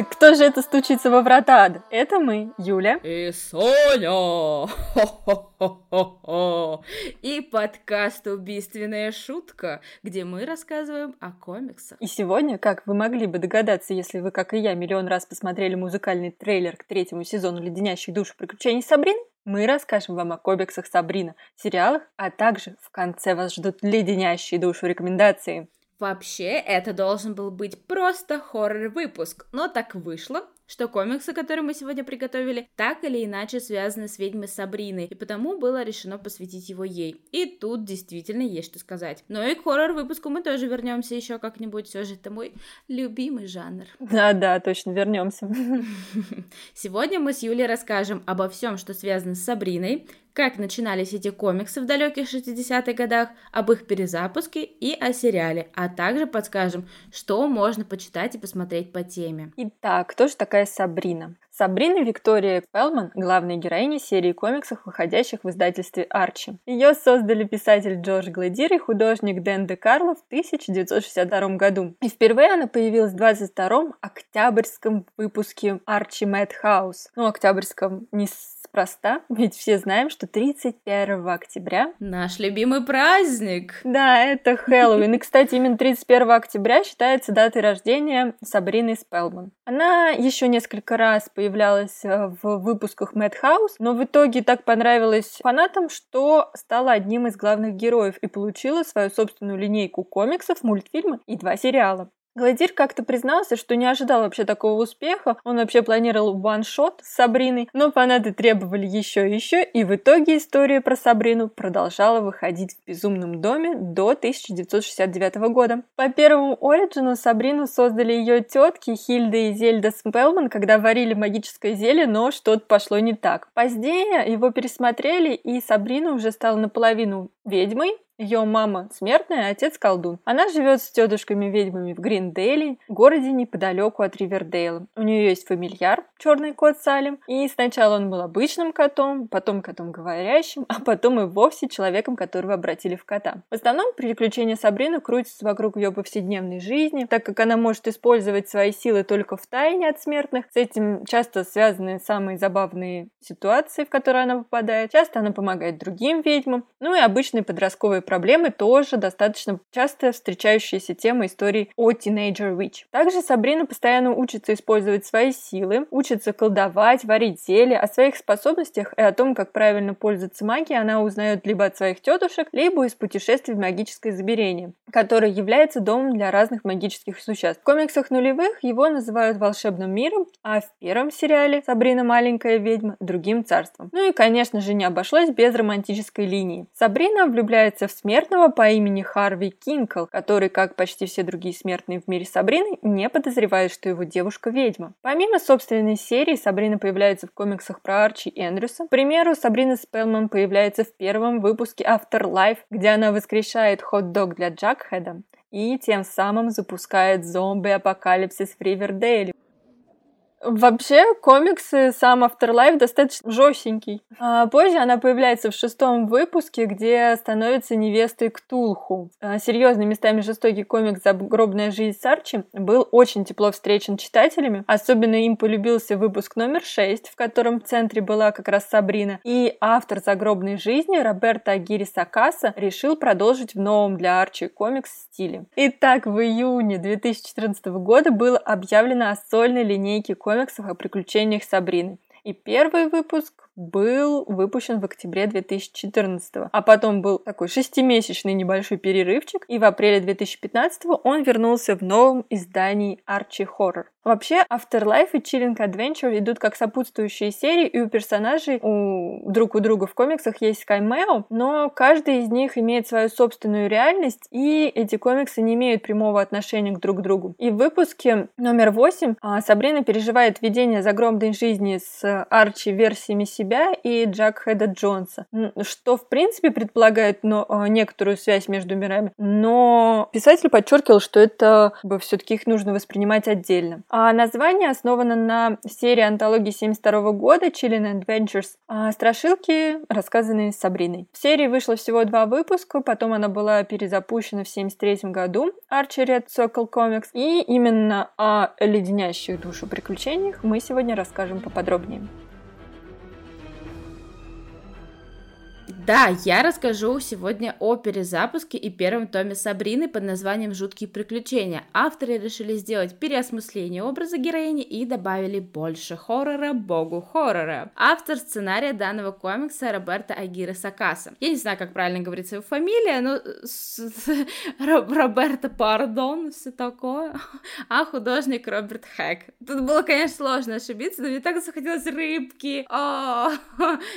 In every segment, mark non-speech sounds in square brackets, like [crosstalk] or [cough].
Так кто же это стучится во врата? Это мы, Юля. И Соня! Хо-хо-хо-хо-хо! И подкаст «Убийственная шутка», где мы рассказываем о комиксах. И сегодня, как вы могли бы догадаться, если вы, как и я, миллион раз посмотрели музыкальный трейлер к третьему сезону «Леденящих душу приключений Сабрины», мы расскажем вам о комиксах Сабрина, сериалах, а также в конце вас ждут леденящие душу рекомендации. Вообще, это должен был быть просто хоррор-выпуск, но так вышло, что комиксы, которые мы сегодня приготовили, так или иначе связаны с ведьмой Сабриной, и потому было решено посвятить его ей. И тут действительно есть что сказать. Но и к хоррор-выпуску мы тоже вернемся еще как-нибудь, все же это мой любимый жанр. [laughs] Да-да, точно вернемся. [laughs] Сегодня мы с Юлей расскажем обо всем, что связано с Сабриной, как начинались эти комиксы в далеких 60-х годах, об их перезапуске и о сериале, а также подскажем, что можно почитать и посмотреть по теме. Итак, кто же такая Сабрина? Сабрина Виктория Пелман – главная героиня серии комиксов, выходящих в издательстве Арчи. Ее создали писатель Джордж Гладир и художник Дэн Де Карло в 1962 году. И впервые она появилась в 22-м октябрьском выпуске Арчи Мэтт Хаус. Ну, октябрьском не неспроста, ведь все знаем, что 31 октября... Наш любимый праздник! Да, это Хэллоуин. И, кстати, именно 31 октября считается датой рождения Сабрины Спелман. Она еще несколько раз появлялась э, в выпусках Хаус, но в итоге так понравилась фанатам, что стала одним из главных героев и получила свою собственную линейку комиксов, мультфильмы и два сериала. Гладир как-то признался, что не ожидал вообще такого успеха. Он вообще планировал ваншот с Сабриной, но фанаты требовали еще и еще, и в итоге история про Сабрину продолжала выходить в «Безумном доме» до 1969 года. По первому оригину Сабрину создали ее тетки Хильда и Зельда Спелман, когда варили магическое зелье, но что-то пошло не так. Позднее его пересмотрели, и Сабрина уже стала наполовину ведьмой, ее мама смертная, а отец колдун. Она живет с тетушками-ведьмами в Гриндейле, городе неподалеку от Ривердейла. У нее есть фамильяр, черный кот Салим, и сначала он был обычным котом, потом котом говорящим, а потом и вовсе человеком, которого обратили в кота. В основном приключения Сабрины крутятся вокруг ее повседневной жизни, так как она может использовать свои силы только в тайне от смертных. С этим часто связаны самые забавные ситуации, в которые она попадает. Часто она помогает другим ведьмам, ну и обычные подростковые проблемы тоже достаточно часто встречающаяся тема истории о Teenager Witch. Также Сабрина постоянно учится использовать свои силы, учится колдовать, варить зелья, о своих способностях и о том, как правильно пользоваться магией, она узнает либо от своих тетушек, либо из путешествий в магическое измерение, которое является домом для разных магических существ. В комиксах нулевых его называют волшебным миром, а в первом сериале Сабрина маленькая ведьма другим царством. Ну и, конечно же, не обошлось без романтической линии. Сабрина влюбляется в смертного по имени Харви Кинкл, который, как почти все другие смертные в мире Сабрины, не подозревает, что его девушка ведьма. Помимо собственной серии, Сабрина появляется в комиксах про Арчи Эндрюса. К примеру, Сабрина Спелман появляется в первом выпуске Afterlife, где она воскрешает хот-дог для Джакхеда и тем самым запускает зомби-апокалипсис в Ривердейле. Вообще, комиксы сам Afterlife достаточно жестенький. А позже она появляется в шестом выпуске, где становится невестой Ктулху. А, серьезный местами жестокий комикс «Загробная жизнь Сарчи» был очень тепло встречен читателями. Особенно им полюбился выпуск номер шесть, в котором в центре была как раз Сабрина. И автор «Загробной жизни» Роберто Агири Сакаса решил продолжить в новом для Арчи комикс стиле. Итак, в июне 2014 года было объявлено о сольной линейке комиксов комиксов о приключениях Сабрины. И первый выпуск был выпущен в октябре 2014, а потом был такой шестимесячный небольшой перерывчик, и в апреле 2015 он вернулся в новом издании Archie Horror. Вообще, Afterlife и Chilling Adventure идут как сопутствующие серии, и у персонажей у друг у друга в комиксах есть камео, но каждый из них имеет свою собственную реальность, и эти комиксы не имеют прямого отношения к друг другу. И в выпуске номер 8 а, Сабрина переживает видение загробной жизни с Арчи версиями себя себя и Джак Хеда Джонса, что, в принципе, предполагает но, а, некоторую связь между мирами, но писатель подчеркивал, что это все-таки их нужно воспринимать отдельно. А название основано на серии антологии 72 года Chilling Adventures а страшилки, рассказанные Сабриной. В серии вышло всего два выпуска, потом она была перезапущена в 73 году Archie Red Circle Comics, и именно о леденящих душу приключениях мы сегодня расскажем поподробнее. Да, я расскажу сегодня о перезапуске и первом томе Сабрины под названием «Жуткие приключения». Авторы решили сделать переосмысление образа героини и добавили больше хоррора богу хоррора. Автор сценария данного комикса Роберто Агира Сакаса. Я не знаю, как правильно говорится его фамилия, но Роберто Пардон, все такое. А художник Роберт Хэк. Тут было, конечно, сложно ошибиться, но мне так захотелось рыбки. О,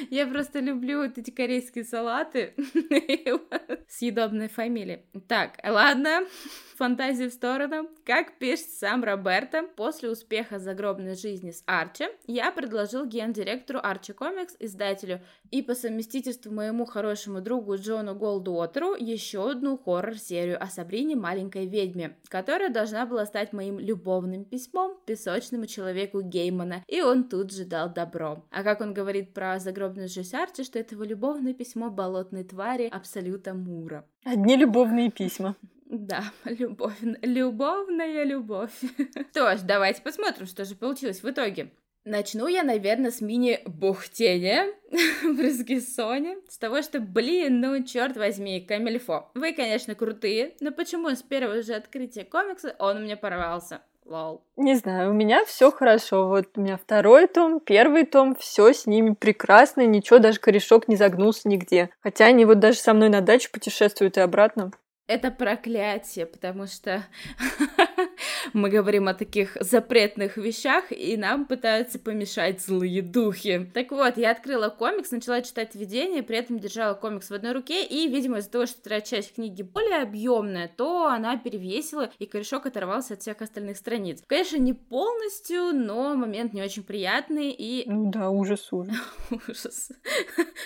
я просто люблю эти корейские салаты [laughs] съедобной фамилии. Так, ладно, [laughs] фантазии в сторону. Как пишет сам Роберто, после успеха загробной жизни с Арчи, я предложил гендиректору Арчи Комикс, издателю и по совместительству моему хорошему другу Джону Голдуотеру еще одну хоррор-серию о Сабрине маленькой ведьме, которая должна была стать моим любовным письмом песочному человеку Геймана, и он тут же дал добро. А как он говорит про загробную жизнь Арчи, что это его любовное письмо болотной твари Абсолюта Мура. Одни любовные письма. [laughs] Да, любовь, любовная любовь. [laughs] Что ж, давайте посмотрим, что же получилось в итоге. Начну я, наверное, с мини-бухтения [laughs] в Ризгиссоне. С того, что, блин, ну, черт возьми, Камильфо. Вы, конечно, крутые, но почему с первого же открытия комикса он у меня порвался? Лол. Не знаю, у меня все хорошо. Вот у меня второй том, первый том, все с ними прекрасно, ничего, даже корешок не загнулся нигде. Хотя они вот даже со мной на дачу путешествуют и обратно это проклятие, потому что [laughs] мы говорим о таких запретных вещах, и нам пытаются помешать злые духи. Так вот, я открыла комикс, начала читать введение, при этом держала комикс в одной руке, и, видимо, из-за того, что вторая часть книги более объемная, то она перевесила, и корешок оторвался от всех остальных страниц. Конечно, не полностью, но момент не очень приятный, и... Ну да, ужас, ужас. [laughs] ужас.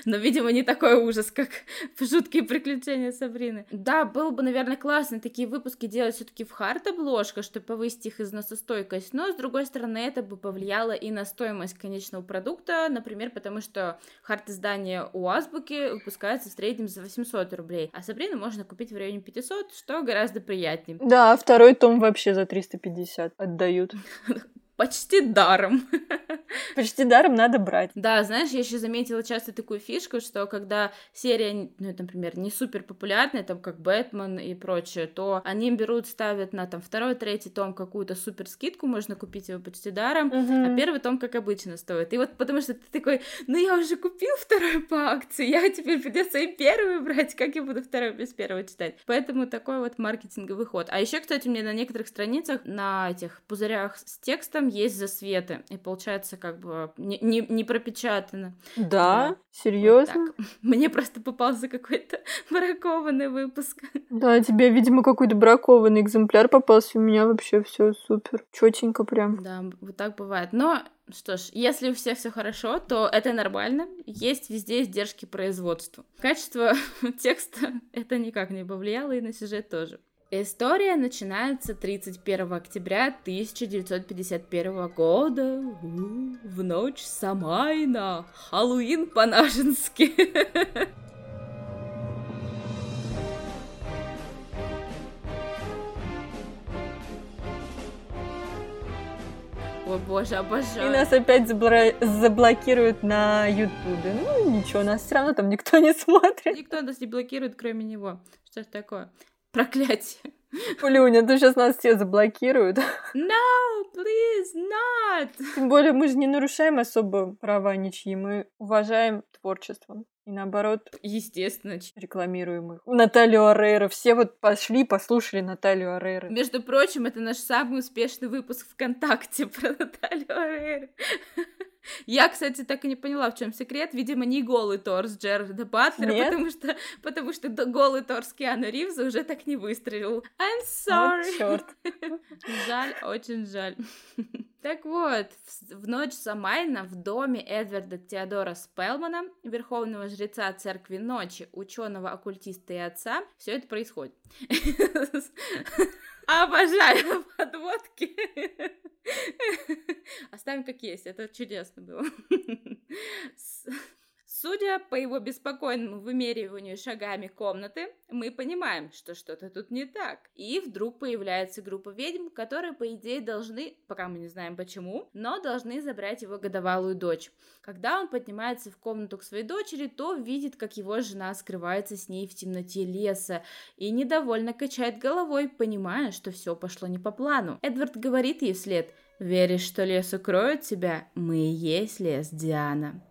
но, видимо, не такой ужас, как в «Жуткие приключения Сабрины». Да, был было бы, наверное, классно такие выпуски делать все-таки в хард-обложках, чтобы повысить их износостойкость, но, с другой стороны, это бы повлияло и на стоимость конечного продукта, например, потому что хард-издание у Азбуки выпускается в среднем за 800 рублей, а Сабрину можно купить в районе 500, что гораздо приятнее. Да, второй том вообще за 350 отдают. [laughs] почти даром. [laughs] Почти даром надо брать. Да, знаешь, я еще заметила часто такую фишку, что когда серия, ну, например, не супер популярная, там, как Бэтмен и прочее, то они берут, ставят на там второй, третий том какую-то супер скидку, можно купить его почти даром, uh-huh. а первый том, как обычно, стоит. И вот потому что ты такой, ну, я уже купил второй по акции, я теперь придется и первый брать, как я буду второй без первого читать. Поэтому такой вот маркетинговый ход. А еще, кстати, у меня на некоторых страницах, на этих пузырях с текстом есть засветы, и получается как бы не, не, не пропечатано. Да, да. серьезно? Вот [laughs] Мне просто попался какой-то [laughs] бракованный выпуск. Да, тебе, видимо, какой-то бракованный экземпляр попался, у меня вообще все супер, четенько прям. Да, вот так бывает. Но что ж, если у всех все хорошо, то это нормально. Есть везде издержки производства. Качество [laughs] текста это никак не повлияло, и на сюжет тоже. История начинается 31 октября 1951 года в ночь Самайна, Хэллоуин по-нашенски. [laughs] О боже, обожаю. И нас опять забла- заблокируют на Ютубе. Ну ничего, нас все равно там никто не [laughs] смотрит. Никто нас не блокирует, кроме него. Что ж такое? Проклятие. Полюня, ты сейчас нас все заблокируют. No, please, not! Тем более мы же не нарушаем особо права ничьи, мы уважаем творчество. И наоборот, естественно, рекламируем их. Наталью Арейра. Все вот пошли, послушали Наталью Арейра. Между прочим, это наш самый успешный выпуск ВКонтакте [laughs] про Наталью Арейра. Я, кстати, так и не поняла, в чем секрет. Видимо, не голый торс Джерарда Батлера, Нет? потому что, потому что голый торс Киану Ривза уже так не выстрелил. I'm sorry. Вот, жаль, очень жаль. Так вот, в ночь Самайна в доме Эдварда Теодора Спелмана, верховного жреца церкви ночи, ученого, оккультиста и отца, все это происходит. Обожаю подводки. Оставим как есть, это чудесно было. [laughs] Судя по его беспокойному вымериванию шагами комнаты, мы понимаем, что что-то тут не так. И вдруг появляется группа ведьм, которые, по идее, должны, пока мы не знаем почему, но должны забрать его годовалую дочь. Когда он поднимается в комнату к своей дочери, то видит, как его жена скрывается с ней в темноте леса и недовольно качает головой, понимая, что все пошло не по плану. Эдвард говорит ей вслед «Веришь, что лес укроет тебя? Мы и есть лес, Диана».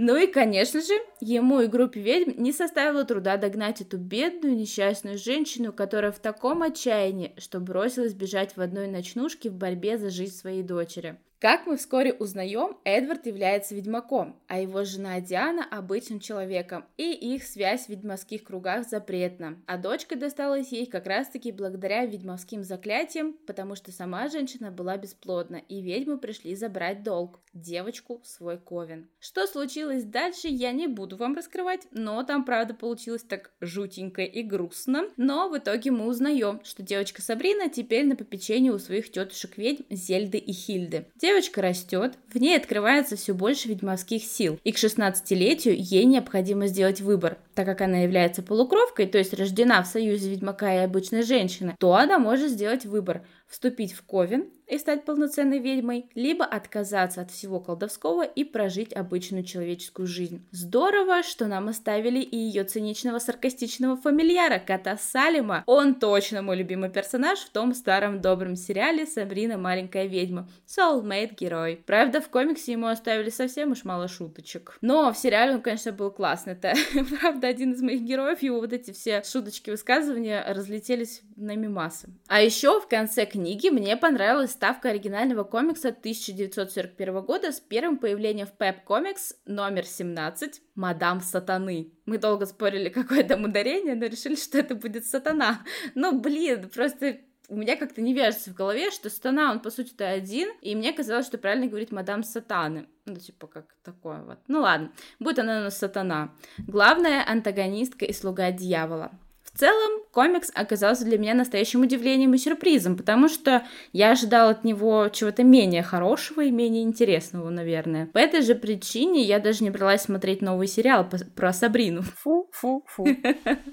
Ну и, конечно же, ему и группе ведьм не составило труда догнать эту бедную несчастную женщину, которая в таком отчаянии, что бросилась бежать в одной ночнушке в борьбе за жизнь своей дочери. Как мы вскоре узнаем, Эдвард является ведьмаком, а его жена Диана – обычным человеком, и их связь в ведьмовских кругах запретна. А дочка досталась ей как раз-таки благодаря ведьмовским заклятиям, потому что сама женщина была бесплодна, и ведьмы пришли забрать долг – девочку свой ковен. Что случилось дальше, я не буду вам раскрывать, но там, правда, получилось так жутенько и грустно. Но в итоге мы узнаем, что девочка Сабрина теперь на попечении у своих тетушек ведьм Зельды и Хильды. Девочка растет, в ней открывается все больше ведьмовских сил, и к 16-летию ей необходимо сделать выбор. Так как она является полукровкой, то есть рождена в союзе ведьмака и обычной женщины, то она может сделать выбор – вступить в ковен и стать полноценной ведьмой, либо отказаться от всего колдовского и прожить обычную человеческую жизнь. Здорово, что нам оставили и ее циничного саркастичного фамильяра, кота Салима. Он точно мой любимый персонаж в том старом добром сериале «Сабрина маленькая ведьма». Soulmate герой. Правда, в комиксе ему оставили совсем уж мало шуточек. Но в сериале он, конечно, был классный. Это, [laughs] правда, один из моих героев, его вот эти все шуточки, высказывания разлетелись на мимасы. А еще в конце книги мне понравилась ставка оригинального комикса 1941 года с первым появлением в Pep Comics номер 17 «Мадам Сатаны». Мы долго спорили, [laughs] какое там ударение, но решили, что это будет Сатана. Ну, блин, просто у меня как-то не вяжется в голове, что Сатана, он, по сути-то, один, и мне казалось, что правильно говорить мадам Сатаны. Ну, типа, как такое вот. Ну, ладно, будет она у нас Сатана. Главная антагонистка и слуга дьявола. В целом, комикс оказался для меня настоящим удивлением и сюрпризом, потому что я ожидала от него чего-то менее хорошего и менее интересного, наверное. По этой же причине я даже не бралась смотреть новый сериал про Сабрину. [laughs] Фу-фу-фу.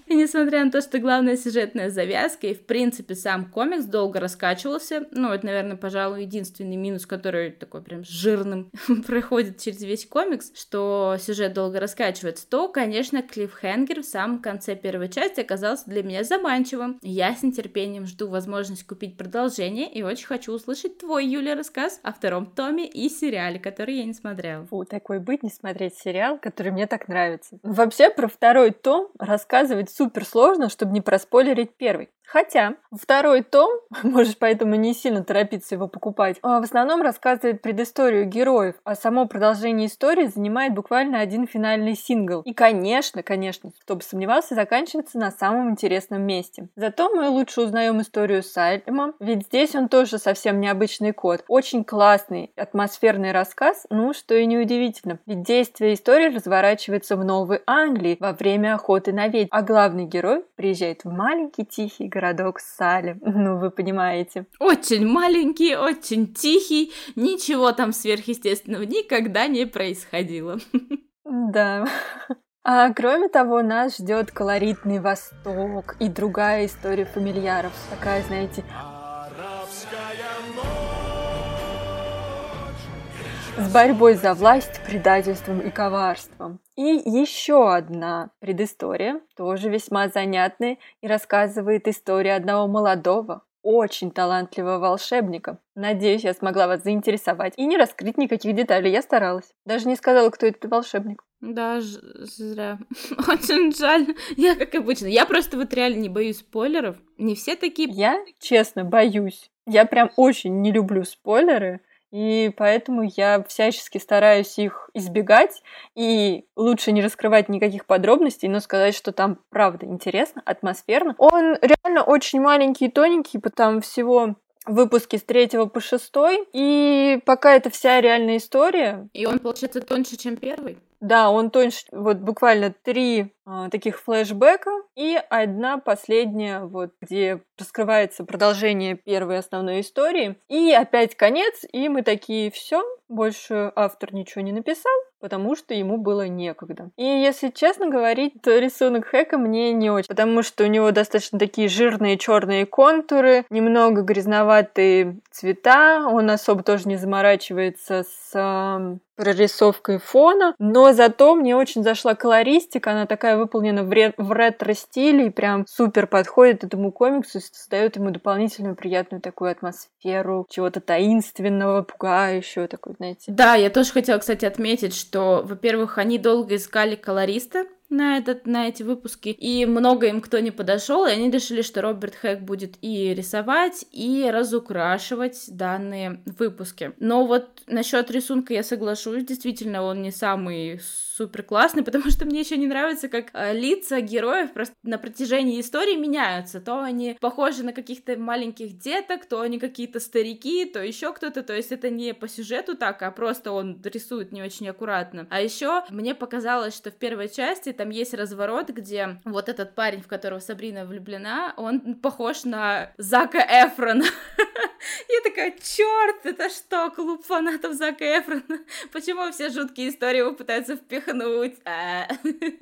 И несмотря на то, что главная сюжетная завязка и, в принципе, сам комикс долго раскачивался, ну, это, наверное, пожалуй, единственный минус, который такой прям жирным [laughs] проходит через весь комикс, что сюжет долго раскачивается, то, конечно, Клиффхенгер в самом конце первой части оказался оказался для меня заманчивым. Я с нетерпением жду возможность купить продолжение и очень хочу услышать твой, Юля, рассказ о втором томе и сериале, который я не смотрела. Фу, такой быть, не смотреть сериал, который мне так нравится. Вообще, про второй том рассказывать супер сложно, чтобы не проспойлерить первый. Хотя второй том, [laughs] можешь поэтому не сильно торопиться его покупать, а в основном рассказывает предысторию героев, а само продолжение истории занимает буквально один финальный сингл. И, конечно, конечно, кто бы сомневался, заканчивается на самом интересном месте. Зато мы лучше узнаем историю Сальма, ведь здесь он тоже совсем необычный кот. Очень классный, атмосферный рассказ, ну, что и неудивительно. Ведь действие истории разворачивается в Новой Англии во время охоты на ведьм, а главный герой приезжает в маленький тихий городок Салем. [laughs] Ну, вы понимаете. Очень маленький, очень тихий, ничего там сверхъестественного никогда не происходило. Да. А кроме того, нас ждет колоритный Восток и другая история фамильяров. Такая, знаете, с борьбой за власть, предательством и коварством. И еще одна предыстория, тоже весьма занятная, и рассказывает историю одного молодого, очень талантливого волшебника. Надеюсь, я смогла вас заинтересовать и не раскрыть никаких деталей. Я старалась. Даже не сказала, кто этот волшебник. Да, зря. [laughs] Очень жаль. Я, как обычно, я просто вот реально не боюсь спойлеров. Не все такие... Я, честно, боюсь. Я прям очень не люблю спойлеры. И поэтому я всячески стараюсь их избегать и лучше не раскрывать никаких подробностей, но сказать, что там правда интересно, атмосферно. Он реально очень маленький и тоненький, потому всего выпуски с третьего по шестой, и пока это вся реальная история. И он, получается, тоньше, чем первый? Да, он тоньше, вот буквально три э, таких флешбека и одна последняя, вот где раскрывается продолжение первой основной истории. И опять конец, и мы такие, все, больше автор ничего не написал, потому что ему было некогда. И если честно говорить, то рисунок Хэка мне не очень, потому что у него достаточно такие жирные черные контуры, немного грязноватые цвета, он особо тоже не заморачивается с э, прорисовкой фона, но зато мне очень зашла колористика, она такая выполнена в, ре- в ретро-стиле и прям супер подходит этому комиксу, создает ему дополнительную приятную такую атмосферу чего-то таинственного, пугающего, такой, знаете. Да, я тоже хотела, кстати, отметить, что, во-первых, они долго искали колориста, на, этот, на эти выпуски, и много им кто не подошел, и они решили, что Роберт Хэк будет и рисовать, и разукрашивать данные выпуски. Но вот насчет рисунка я соглашусь, действительно, он не самый супер классный, [laughs] потому что мне еще не нравится, как э, лица героев просто на протяжении истории меняются. То они похожи на каких-то маленьких деток, то они какие-то старики, то еще кто-то. То есть это не по сюжету так, а просто он рисует не очень аккуратно. А еще мне показалось, что в первой части там есть разворот, где вот этот парень, в которого Сабрина влюблена, он похож на Зака Эфрона. [laughs] Я такая, черт, это что, клуб фанатов Зака Эфрона? [laughs] Почему все жуткие истории его пытаются впихнуть? А.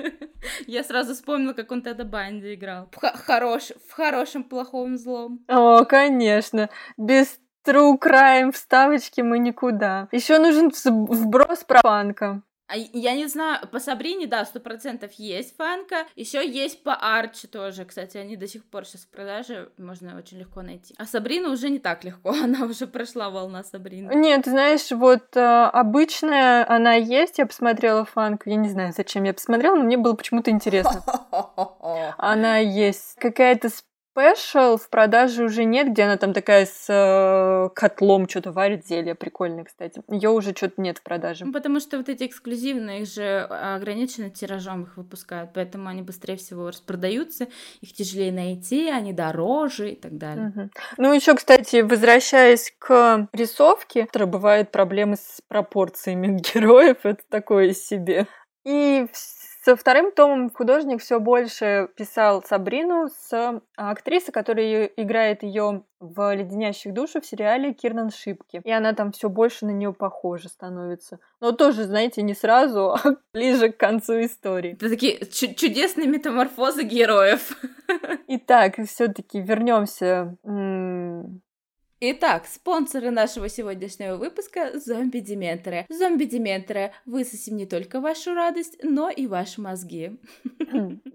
[laughs] Я сразу вспомнила, как он тогда Банди играл. В хорошем, плохом, злом. О, конечно. Без True Crime вставочки мы никуда. Еще нужен вброс про панка. А я не знаю, по Сабрине, да, сто процентов есть фанка. Еще есть по Арчи тоже, кстати, они до сих пор сейчас в продаже, можно очень легко найти. А Сабрина уже не так легко, [laughs] она уже прошла волна Сабрины. Нет, знаешь, вот э, обычная она есть, я посмотрела фанку, я не знаю, зачем я посмотрела, но мне было почему-то интересно. [laughs] Она есть. Какая-то Special в продаже уже нет, где она там такая с э, котлом что-то варит, зелье прикольное, кстати. Ее уже что-то нет в продаже. Ну, потому что вот эти эксклюзивные, их же ограниченно тиражом их выпускают, поэтому они быстрее всего распродаются, их тяжелее найти, они дороже и так далее. Угу. Ну, еще, кстати, возвращаясь к рисовке, бывают проблемы с пропорциями [laughs] героев, это такое себе. И со вторым томом художник все больше писал Сабрину с актрисой, которая играет ее в «Леденящих душу» в сериале Кирнан Шипки. И она там все больше на нее похожа становится. Но тоже, знаете, не сразу, а [laughs] ближе к концу истории. Это такие чудесные метаморфозы героев. [laughs] Итак, все-таки вернемся Итак, спонсоры нашего сегодняшнего выпуска – зомби-дементоры. Зомби-дементоры, высосим не только вашу радость, но и ваши мозги.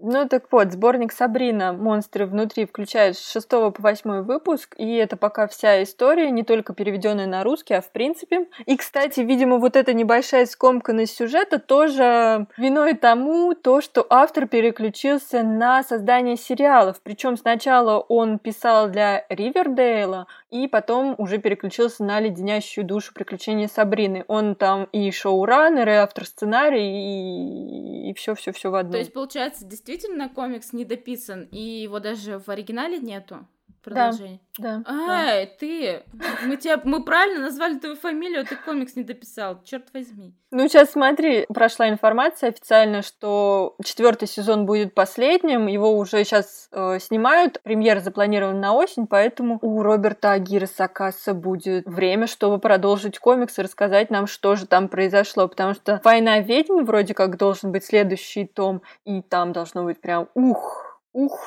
Ну так вот, сборник Сабрина «Монстры внутри» включает с 6 по 8 выпуск, и это пока вся история, не только переведенная на русский, а в принципе. И, кстати, видимо, вот эта небольшая скомканность сюжета тоже виной тому, то, что автор переключился на создание сериалов. Причем сначала он писал для Ривердейла, и потом уже переключился на леденящую душу приключения Сабрины. Он там и шоураннер, и автор сценарий, и все-все-все в одном. То есть, получается, действительно комикс не дописан, и его даже в оригинале нету? Продолжение. Да. Ай, да. ты! Мы тебя, мы правильно назвали твою фамилию, а ты комикс не дописал. Черт возьми. Ну, сейчас смотри, прошла информация официально, что четвертый сезон будет последним. Его уже сейчас э, снимают. Премьера запланирована на осень, поэтому у Роберта Агира Сакаса будет время, чтобы продолжить комикс и рассказать нам, что же там произошло. Потому что «Война ведьм» вроде как должен быть следующий том, и там должно быть прям ух, ух,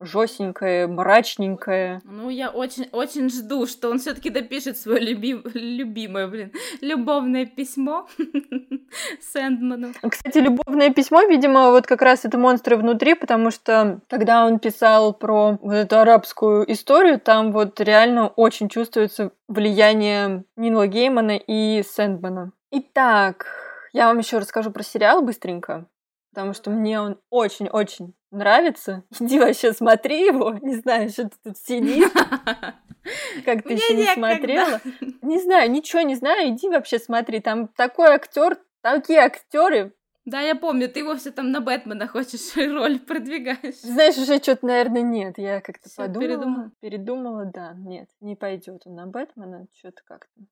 жестенькое, мрачненькое. Ну, я очень, очень жду, что он все-таки допишет свое люби... любимое, блин, любовное письмо [laughs] Сэндману. Кстати, любовное письмо, видимо, вот как раз это монстры внутри, потому что когда он писал про вот эту арабскую историю, там вот реально очень чувствуется влияние Нила Геймана и Сэндмана. Итак, я вам еще расскажу про сериал быстренько, потому что мне он очень-очень нравится, [laughs] иди вообще смотри его, не знаю, что ты тут сидишь. [laughs] Как ты еще не смотрела? Не знаю, ничего не знаю, иди вообще смотри. Там такой актер, такие актеры, да, я помню, ты вовсе там на Бэтмена хочешь [laughs] роль продвигаешь. Знаешь, уже что-то, наверное, нет. Я как-то подумала, передумала. передумала, да, нет, не пойдет он на Бэтмена, что-то как-то.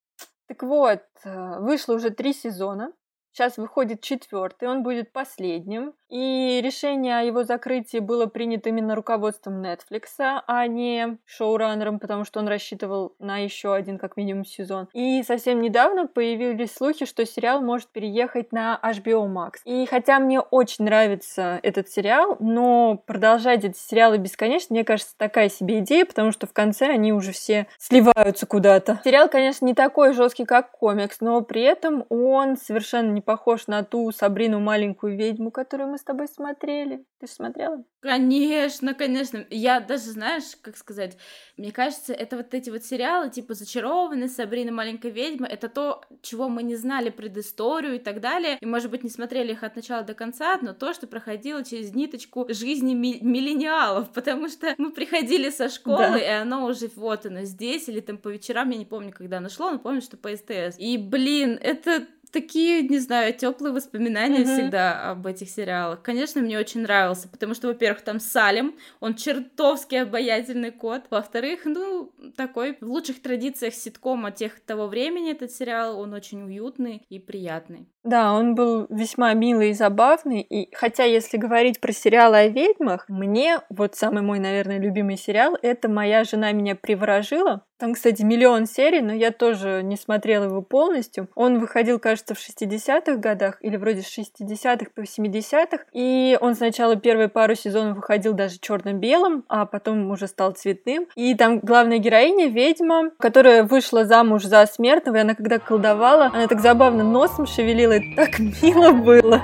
Так вот, э, вышло уже три сезона. Сейчас выходит четвертый, он будет последним. И решение о его закрытии было принято именно руководством Netflix, а не шоураннером, потому что он рассчитывал на еще один как минимум сезон. И совсем недавно появились слухи, что сериал может переехать на HBO Max. И хотя мне очень нравится этот сериал, но продолжать эти сериалы бесконечно, мне кажется, такая себе идея, потому что в конце они уже все сливаются куда-то. Сериал, конечно, не такой жесткий, как комикс, но при этом он совершенно не похож на ту Сабрину маленькую ведьму, которую мы мы с тобой смотрели. Ты же смотрела? Конечно, конечно. Я даже, знаешь, как сказать, мне кажется, это вот эти вот сериалы, типа «Зачарованные», «Сабрина маленькая ведьма», это то, чего мы не знали предысторию и так далее, и, может быть, не смотрели их от начала до конца, но то, что проходило через ниточку жизни ми- миллениалов, потому что мы приходили со школы, да. и оно уже вот оно здесь, или там по вечерам, я не помню, когда оно шло, но помню, что по СТС. И, блин, это такие, не знаю, теплые воспоминания mm-hmm. всегда об этих сериалах. Конечно, мне очень нравился, потому что, во-первых, там Салим, он чертовски обаятельный кот. Во-вторых, ну, такой в лучших традициях ситкома тех того времени этот сериал, он очень уютный и приятный. Да, он был весьма милый и забавный, и хотя если говорить про сериалы о ведьмах, мне вот самый мой, наверное, любимый сериал — это «Моя жена меня приворожила», там, кстати, миллион серий, но я тоже не смотрела его полностью. Он выходил, кажется, в 60-х годах, или вроде с 60-х по 70-х. И он сначала первые пару сезонов выходил даже черно-белым, а потом уже стал цветным. И там главная героиня, ведьма, которая вышла замуж за смертного, и она когда колдовала, она так забавно носом шевелила, и так [laughs] мило было.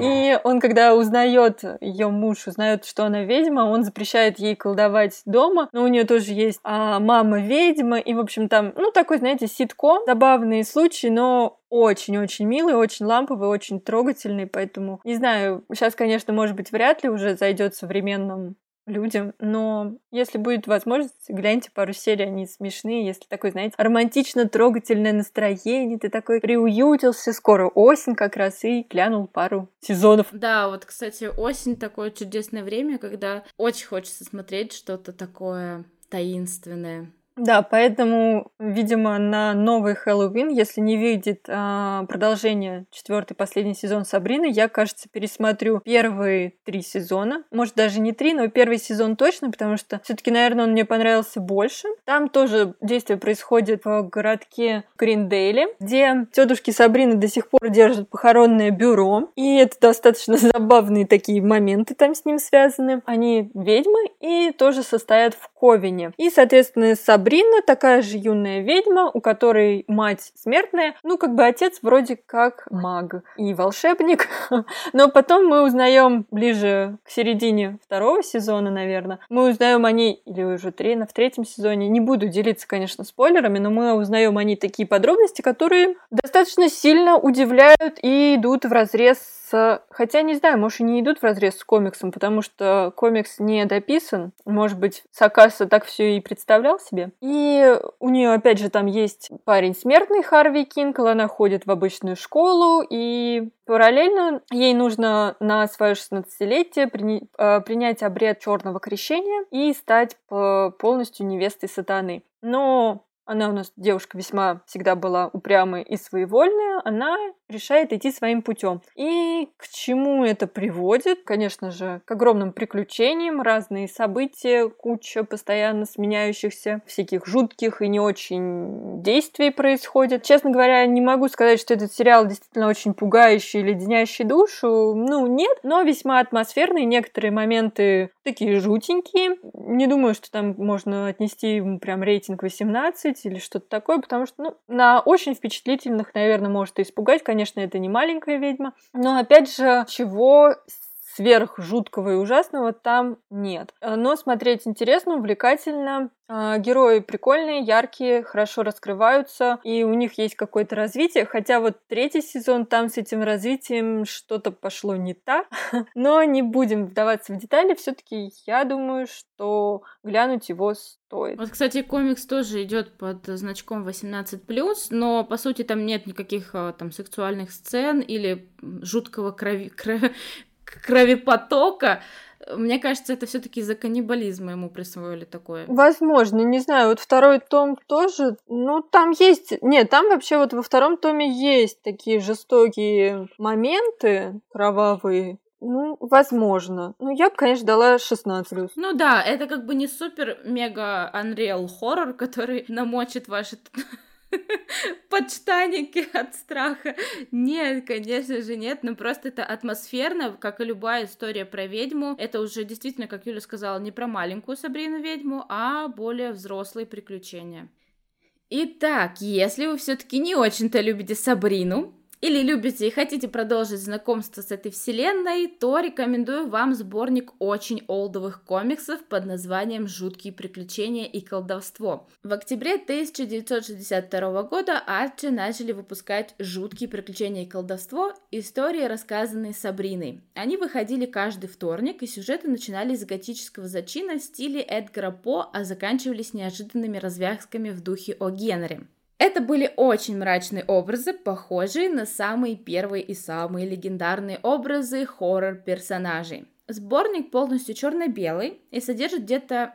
И он, когда узнает, ее муж узнает, что она ведьма, он запрещает ей колдовать дома. Но у нее тоже есть а, мама ведьма. И, в общем, там, ну, такой, знаете, ситком. Забавные случаи, но очень-очень милый, очень ламповый, очень трогательный, поэтому, не знаю, сейчас, конечно, может быть, вряд ли уже зайдет современным людям, но если будет возможность, гляньте пару серий, они смешные, если такой, знаете, романтично-трогательное настроение, ты такой приуютился, скоро осень как раз, и глянул пару сезонов. Да, вот, кстати, осень такое чудесное время, когда очень хочется смотреть что-то такое таинственное. Да, поэтому, видимо, на новый Хэллоуин, если не выйдет а, продолжение четвертый последний сезон Сабрины, я, кажется, пересмотрю первые три сезона. Может, даже не три, но первый сезон точно, потому что все-таки, наверное, он мне понравился больше. Там тоже действие происходит в городке Гриндейле, где тетушки Сабрины до сих пор держат похоронное бюро. И это достаточно [laughs] забавные такие моменты там с ним связаны. Они ведьмы и тоже состоят в Ковине. И, соответственно, Сабрина Сабрина такая же юная ведьма, у которой мать смертная, ну как бы отец вроде как маг и волшебник. [laughs] Но потом мы узнаем ближе к середине второго сезона, наверное, мы узнаем о ней, или уже три, в третьем сезоне, не буду делиться, конечно, спойлерами, но мы узнаем о ней такие подробности, которые достаточно сильно удивляют и идут в разрез Хотя, не знаю, может, и не идут в разрез с комиксом, потому что комикс не дописан. Может быть, Сакаса так все и представлял себе. И у нее, опять же, там есть парень смертный Харви Кинкл, она ходит в обычную школу, и параллельно ей нужно на свое 16-летие при... Э, принять обряд черного крещения и стать полностью невестой сатаны. Но она у нас девушка весьма всегда была упрямая и своевольная, она решает идти своим путем. И к чему это приводит? Конечно же, к огромным приключениям, разные события, куча постоянно сменяющихся, всяких жутких и не очень действий происходит. Честно говоря, не могу сказать, что этот сериал действительно очень пугающий, леденящий душу. Ну, нет, но весьма атмосферный. Некоторые моменты такие жутенькие. Не думаю, что там можно отнести прям рейтинг 18 или что-то такое, потому что, ну, на очень впечатлительных, наверное, может и испугать, конечно, это не маленькая ведьма. Но опять же, чего сверх жуткого и ужасного там нет. Но смотреть интересно, увлекательно. А, герои прикольные, яркие, хорошо раскрываются, и у них есть какое-то развитие. Хотя вот третий сезон там с этим развитием что-то пошло не так. [laughs] Но не будем вдаваться в детали. Все-таки я думаю, что глянуть его стоит. Вот, кстати, комикс тоже идет под значком 18+, но по сути там нет никаких а, там сексуальных сцен или жуткого крови, крови, кровопотока. Мне кажется, это все-таки из-за каннибализма ему присвоили такое. Возможно, не знаю. Вот второй том тоже, ну там есть, нет, там вообще вот во втором томе есть такие жестокие моменты кровавые, ну, возможно. Ну, я бы, конечно, дала 16 Ну да, это как бы не супер-мега Unreal хоррор, который намочит ваши [laughs] подштаники от страха. Нет, конечно же нет, но просто это атмосферно, как и любая история про ведьму. Это уже действительно, как Юля сказала, не про маленькую Сабрину ведьму, а более взрослые приключения. Итак, если вы все-таки не очень-то любите Сабрину, или любите и хотите продолжить знакомство с этой вселенной, то рекомендую вам сборник очень олдовых комиксов под названием «Жуткие приключения и колдовство». В октябре 1962 года Арчи начали выпускать «Жуткие приключения и колдовство» истории, рассказанные Сабриной. Они выходили каждый вторник, и сюжеты начинались с готического зачина в стиле Эдгара По, а заканчивались неожиданными развязками в духе О. Генри. Это были очень мрачные образы, похожие на самые первые и самые легендарные образы хоррор-персонажей. Сборник полностью черно-белый и содержит где-то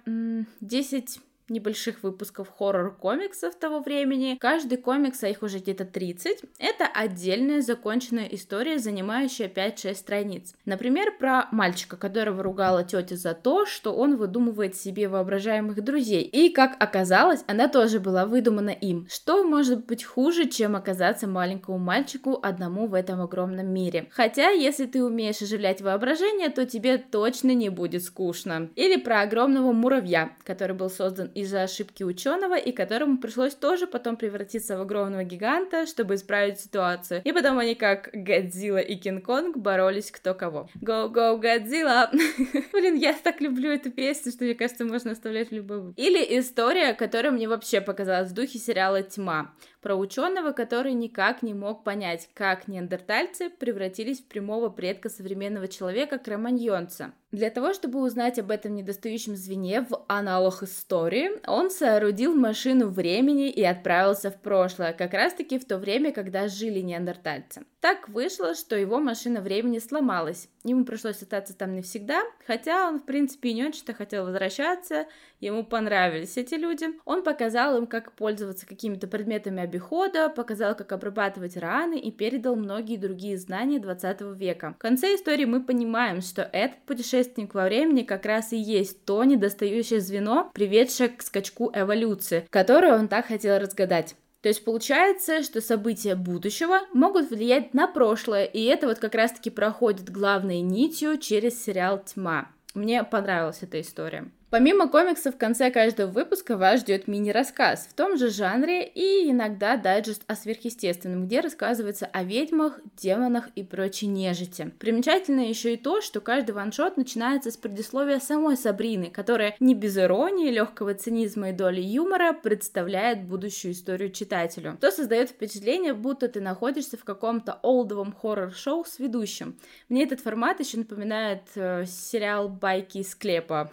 10 небольших выпусков хоррор-комиксов того времени. Каждый комикс, а их уже где-то 30, это отдельная законченная история, занимающая 5-6 страниц. Например, про мальчика, которого ругала тетя за то, что он выдумывает себе воображаемых друзей. И, как оказалось, она тоже была выдумана им. Что может быть хуже, чем оказаться маленькому мальчику одному в этом огромном мире? Хотя, если ты умеешь оживлять воображение, то тебе точно не будет скучно. Или про огромного муравья, который был создан из-за ошибки ученого, и которому пришлось тоже потом превратиться в огромного гиганта, чтобы исправить ситуацию. И потом они как Годзилла и Кинг-Конг боролись кто кого. Go, go, Годзилла! [laughs] Блин, я так люблю эту песню, что мне кажется, можно оставлять в любой. Или история, которая мне вообще показалась в духе сериала «Тьма» про ученого, который никак не мог понять, как неандертальцы превратились в прямого предка современного человека кроманьонца. Для того, чтобы узнать об этом недостающем звене в аналог истории, он соорудил машину времени и отправился в прошлое, как раз-таки в то время, когда жили неандертальцы. Так вышло, что его машина времени сломалась. Ему пришлось остаться там навсегда, хотя он, в принципе, не очень-то хотел возвращаться, ему понравились эти люди. Он показал им, как пользоваться какими-то предметами обихода, показал, как обрабатывать раны и передал многие другие знания 20 века. В конце истории мы понимаем, что этот путешественник во времени как раз и есть то недостающее звено, приведшее к скачку эволюции, которое он так хотел разгадать. То есть получается, что события будущего могут влиять на прошлое, и это вот как раз-таки проходит главной нитью через сериал «Тьма». Мне понравилась эта история. Помимо комиксов, в конце каждого выпуска вас ждет мини-рассказ в том же жанре и иногда дайджест о сверхъестественном, где рассказывается о ведьмах, демонах и прочей нежити. Примечательно еще и то, что каждый ваншот начинается с предисловия самой Сабрины, которая не без иронии, легкого цинизма и доли юмора представляет будущую историю читателю. То создает впечатление, будто ты находишься в каком-то олдовом хоррор-шоу с ведущим. Мне этот формат еще напоминает э, сериал «Байки из склепа».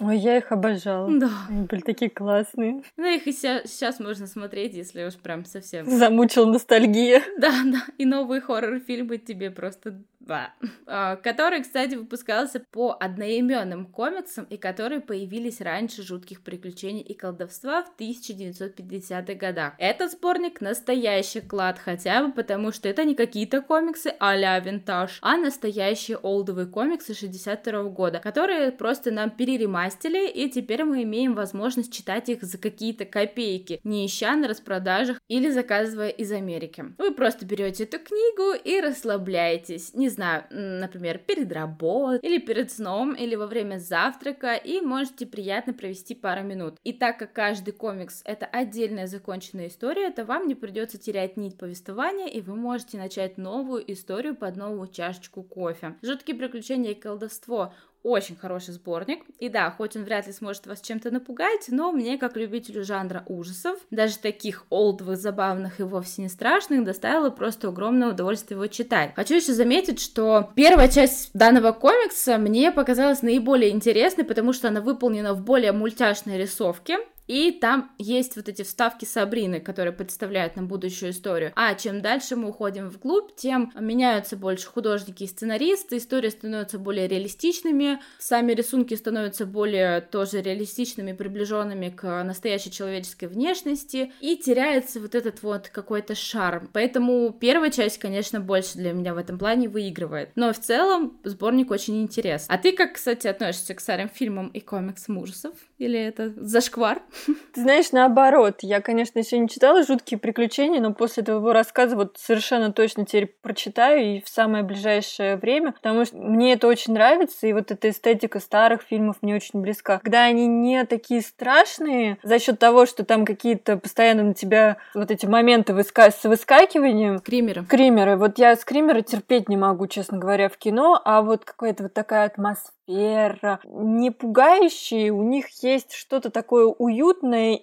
Ой, я их обожала. Да. Они были такие классные. Ну, их и сейчас можно смотреть, если уж прям совсем... Замучил ностальгия. Да, да. И новые хоррор-фильмы тебе просто [laughs] который, кстати, выпускался по одноименным комиксам и которые появились раньше жутких приключений и колдовства в 1950-х годах. Этот сборник настоящий клад, хотя бы потому, что это не какие-то комиксы а-ля винтаж, а настоящие олдовые комиксы 62 -го года, которые просто нам переремастили, и теперь мы имеем возможность читать их за какие-то копейки, не ища на распродажах или заказывая из Америки. Вы просто берете эту книгу и расслабляетесь, не знаю, например, перед работой, или перед сном, или во время завтрака, и можете приятно провести пару минут. И так как каждый комикс — это отдельная законченная история, то вам не придется терять нить повествования, и вы можете начать новую историю под новую чашечку кофе. Жуткие приключения и колдовство очень хороший сборник. И да, хоть он вряд ли сможет вас чем-то напугать, но мне, как любителю жанра ужасов, даже таких олдовых, забавных и вовсе не страшных, доставило просто огромное удовольствие его читать. Хочу еще заметить, что первая часть данного комикса мне показалась наиболее интересной, потому что она выполнена в более мультяшной рисовке, и там есть вот эти вставки Сабрины, которые представляют нам будущую историю. А чем дальше мы уходим вглубь, тем меняются больше художники и сценаристы, истории становятся более реалистичными, сами рисунки становятся более тоже реалистичными, приближенными к настоящей человеческой внешности, и теряется вот этот вот какой-то шарм. Поэтому первая часть, конечно, больше для меня в этом плане выигрывает. Но в целом сборник очень интересный. А ты как, кстати, относишься к старым фильмам и комиксам ужасов? Или это зашквар? Ты знаешь, наоборот, я, конечно, еще не читала «Жуткие приключения», но после твоего рассказа вот совершенно точно теперь прочитаю и в самое ближайшее время, потому что мне это очень нравится, и вот эта эстетика старых фильмов мне очень близка. Когда они не такие страшные за счет того, что там какие-то постоянно на тебя вот эти моменты выска... с выскакиванием. Кримеры. Кримеры. Вот я скримеры терпеть не могу, честно говоря, в кино, а вот какая-то вот такая атмосфера не пугающие, у них есть что-то такое уютное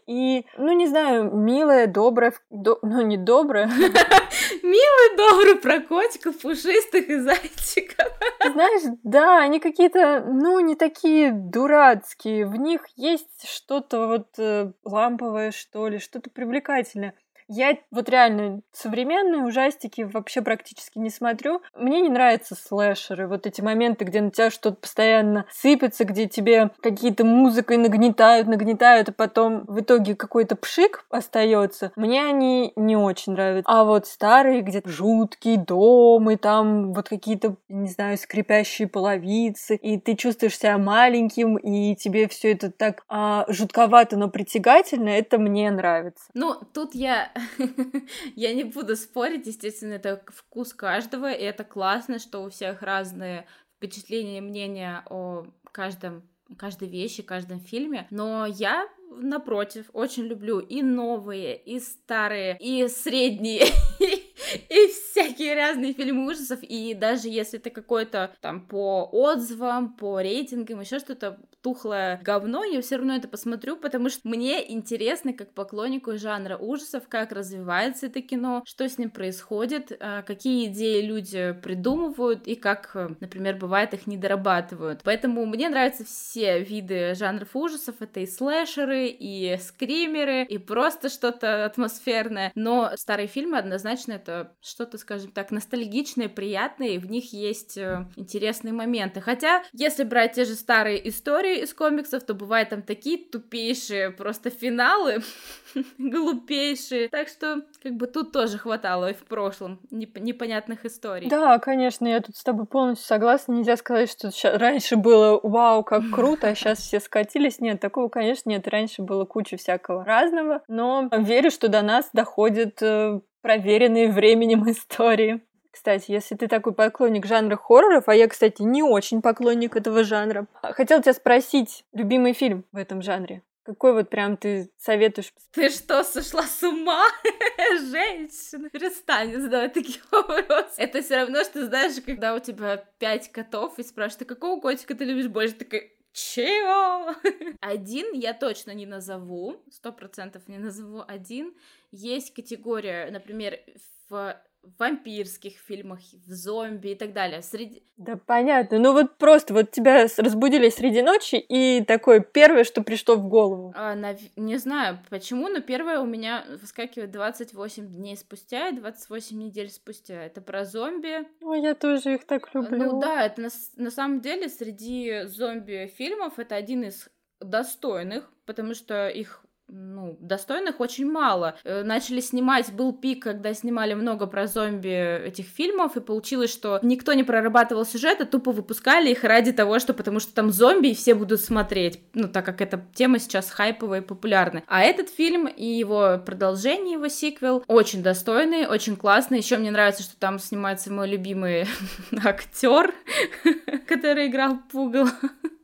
и, ну, не знаю, милое, доброе, до... ну, не доброе. [laughs] Милый, добрый про котиков, пушистых и зайчиков. Знаешь, да, они какие-то, ну, не такие дурацкие, в них есть что-то вот э, ламповое, что ли, что-то привлекательное. Я вот реально современные ужастики вообще практически не смотрю. Мне не нравятся слэшеры, вот эти моменты, где на тебя что-то постоянно сыпется, где тебе какие-то музыкой нагнетают, нагнетают, а потом в итоге какой-то пшик остается. Мне они не очень нравятся. А вот старые, где жуткий дом, и там вот какие-то, не знаю, скрипящие половицы, и ты чувствуешь себя маленьким, и тебе все это так а, жутковато, но притягательно, это мне нравится. Ну, тут я [laughs] Я не буду спорить, естественно, это вкус каждого, и это классно, что у всех разные впечатления и мнения о каждом каждой вещи, каждом фильме, но я напротив, очень люблю и новые, и старые, и средние, [laughs] и всякие разные фильмы ужасов, и даже если это какой-то там по отзывам, по рейтингам, еще что-то тухлое говно, я все равно это посмотрю, потому что мне интересно, как поклоннику жанра ужасов, как развивается это кино, что с ним происходит, а, какие идеи люди придумывают и как, например, бывает их не дорабатывают. Поэтому мне нравятся все виды жанров ужасов, это и слэшеры, и скримеры, и просто что-то атмосферное, но старые фильмы однозначно это что-то, скажем так, ностальгичное, приятное, и в них есть э, интересные моменты. Хотя, если брать те же старые истории из комиксов, то бывают там такие тупейшие просто финалы, [laughs] глупейшие. Так что, как бы тут тоже хватало и в прошлом неп- непонятных историй. Да, конечно, я тут с тобой полностью согласна. Нельзя сказать, что раньше было вау, как [laughs] круто, а сейчас все скатились. Нет, такого, конечно, нет. Раньше было куча всякого разного. Но верю, что до нас доходит э, проверенные временем истории. Кстати, если ты такой поклонник жанра хорроров, а я, кстати, не очень поклонник этого жанра, хотел тебя спросить, любимый фильм в этом жанре? Какой вот прям ты советуешь? Ты что, сошла с ума? [laughs] Женщина, перестань задавать такие [laughs] вопросы. Это все равно, что знаешь, когда у тебя пять котов и спрашивают, ты какого котика ты любишь больше? Такой, чего? [laughs] Один я точно не назову, сто процентов не назову один. Есть категория, например, в вампирских фильмах, в зомби и так далее. Среди... Да понятно. Ну вот просто вот тебя разбудили среди ночи, и такое первое, что пришло в голову. А, на... Не знаю почему, но первое у меня выскакивает 28 дней спустя и 28 недель спустя. Это про зомби. Ой, я тоже их так люблю. Ну да, это на, на самом деле среди зомби-фильмов это один из достойных, потому что их ну, достойных очень мало. Э, начали снимать, был пик, когда снимали много про зомби этих фильмов, и получилось, что никто не прорабатывал сюжет, а тупо выпускали их ради того, что потому что там зомби, и все будут смотреть, ну, так как эта тема сейчас хайповая и популярная. А этот фильм и его продолжение, его сиквел, очень достойный, очень классный. Еще мне нравится, что там снимается мой любимый [laughs] актер, [laughs] который играл Пугал.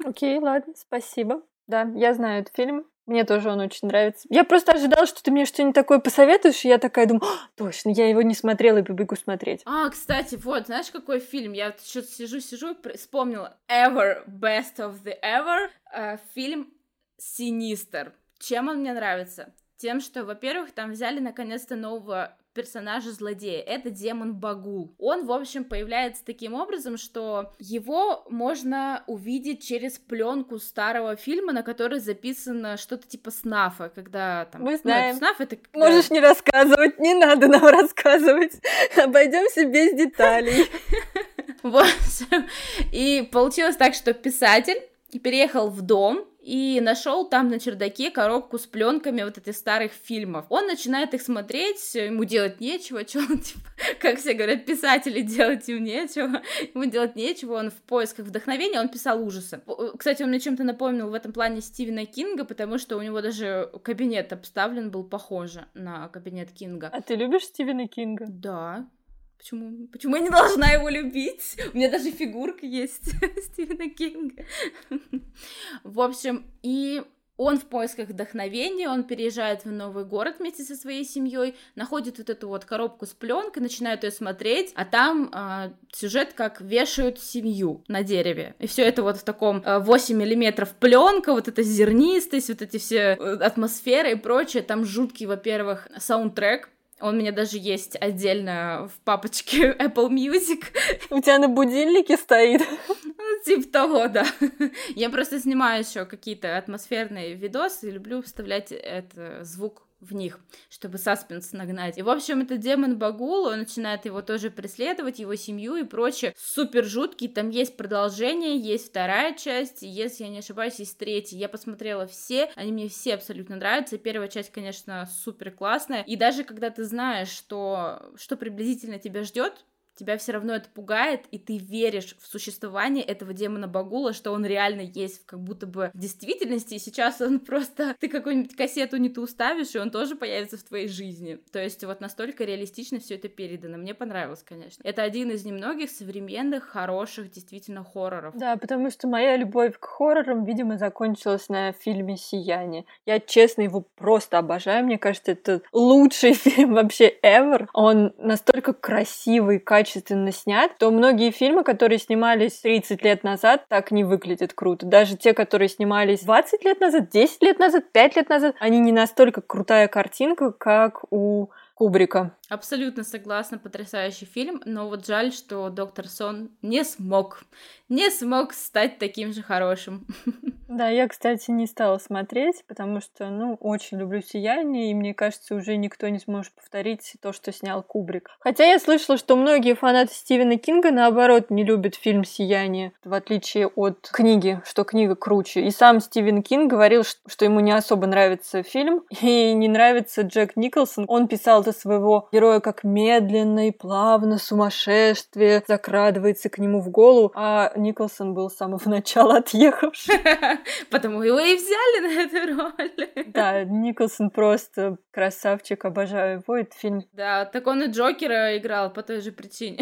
Окей, ладно, спасибо. Да, я знаю этот фильм. Мне тоже он очень нравится. Я просто ожидала, что ты мне что-нибудь такое посоветуешь, и я такая думаю, точно, я его не смотрела и побегу смотреть. А, кстати, вот, знаешь, какой фильм? Я что-то сижу-сижу вспомнила. Ever Best of the Ever. Э, фильм Синистер. Чем он мне нравится? Тем, что, во-первых, там взяли наконец-то нового персонажа злодея. Это демон Багул. Он, в общем, появляется таким образом, что его можно увидеть через пленку старого фильма, на которой записано что-то типа снафа, когда там... Мы ну, знаем. Ну, снаф это... Когда... Можешь не рассказывать, не надо нам рассказывать. [laughs] Обойдемся без деталей. [laughs] Вот. И получилось так, что писатель переехал в дом, и нашел там на чердаке коробку с пленками вот этих старых фильмов. Он начинает их смотреть, ему делать нечего, [laughs] что он, типа, как все говорят, писатели делать им нечего, ему делать нечего, он в поисках вдохновения, он писал ужасы. Кстати, он мне чем-то напомнил в этом плане Стивена Кинга, потому что у него даже кабинет обставлен был похоже на кабинет Кинга. А ты любишь Стивена Кинга? Да, Почему? Почему я не должна его любить? У меня даже фигурка есть [laughs] Стивена Кинга. В общем, и он в поисках вдохновения, он переезжает в новый город вместе со своей семьей, находит вот эту вот коробку с пленкой, начинает ее смотреть, а там э, сюжет как вешают семью на дереве. И все это вот в таком э, 8 миллиметров пленка, вот эта зернистость, вот эти все э, атмосферы и прочее. Там жуткий, во-первых, саундтрек, он у меня даже есть отдельно в папочке [laughs] Apple Music. У тебя на будильнике стоит? Ну, типа того, да. [laughs] Я просто снимаю еще какие-то атмосферные видосы и люблю вставлять этот звук в них, чтобы саспенс нагнать. И, в общем, это демон Багул, он начинает его тоже преследовать, его семью и прочее. Супер жуткий, там есть продолжение, есть вторая часть, если я не ошибаюсь, есть третья. Я посмотрела все, они мне все абсолютно нравятся. Первая часть, конечно, супер классная. И даже когда ты знаешь, что, что приблизительно тебя ждет, тебя все равно это пугает, и ты веришь в существование этого демона Багула, что он реально есть как будто бы в действительности, и сейчас он [laughs] просто... Ты какую-нибудь кассету не ту уставишь, и он тоже появится в твоей жизни. То есть вот настолько реалистично все это передано. Мне понравилось, конечно. Это один из немногих современных, хороших, действительно, хорроров. Да, потому что моя любовь к хоррорам, видимо, закончилась на фильме «Сияние». Я, честно, его просто обожаю. Мне кажется, это лучший [laughs] фильм вообще ever. Он настолько красивый, качественный, качественно снят, то многие фильмы, которые снимались 30 лет назад, так не выглядят круто. Даже те, которые снимались 20 лет назад, 10 лет назад, 5 лет назад, они не настолько крутая картинка, как у Кубрика. Абсолютно согласна, потрясающий фильм, но вот жаль, что Доктор Сон не смог, не смог стать таким же хорошим. [laughs] Да, я, кстати, не стала смотреть, потому что, ну, очень люблю «Сияние», и мне кажется, уже никто не сможет повторить то, что снял Кубрик. Хотя я слышала, что многие фанаты Стивена Кинга, наоборот, не любят фильм «Сияние», в отличие от книги, что книга круче. И сам Стивен Кинг говорил, что ему не особо нравится фильм, [laughs] и не нравится Джек Николсон. Он писал за своего героя как медленно и плавно сумасшествие закрадывается к нему в голову, а Николсон был с самого [laughs] начала отъехавший. [laughs] Потому его и взяли на эту роль. [laughs] Да, Николсон просто красавчик, обожаю его, этот фильм. Да, так он и Джокера играл по той же причине.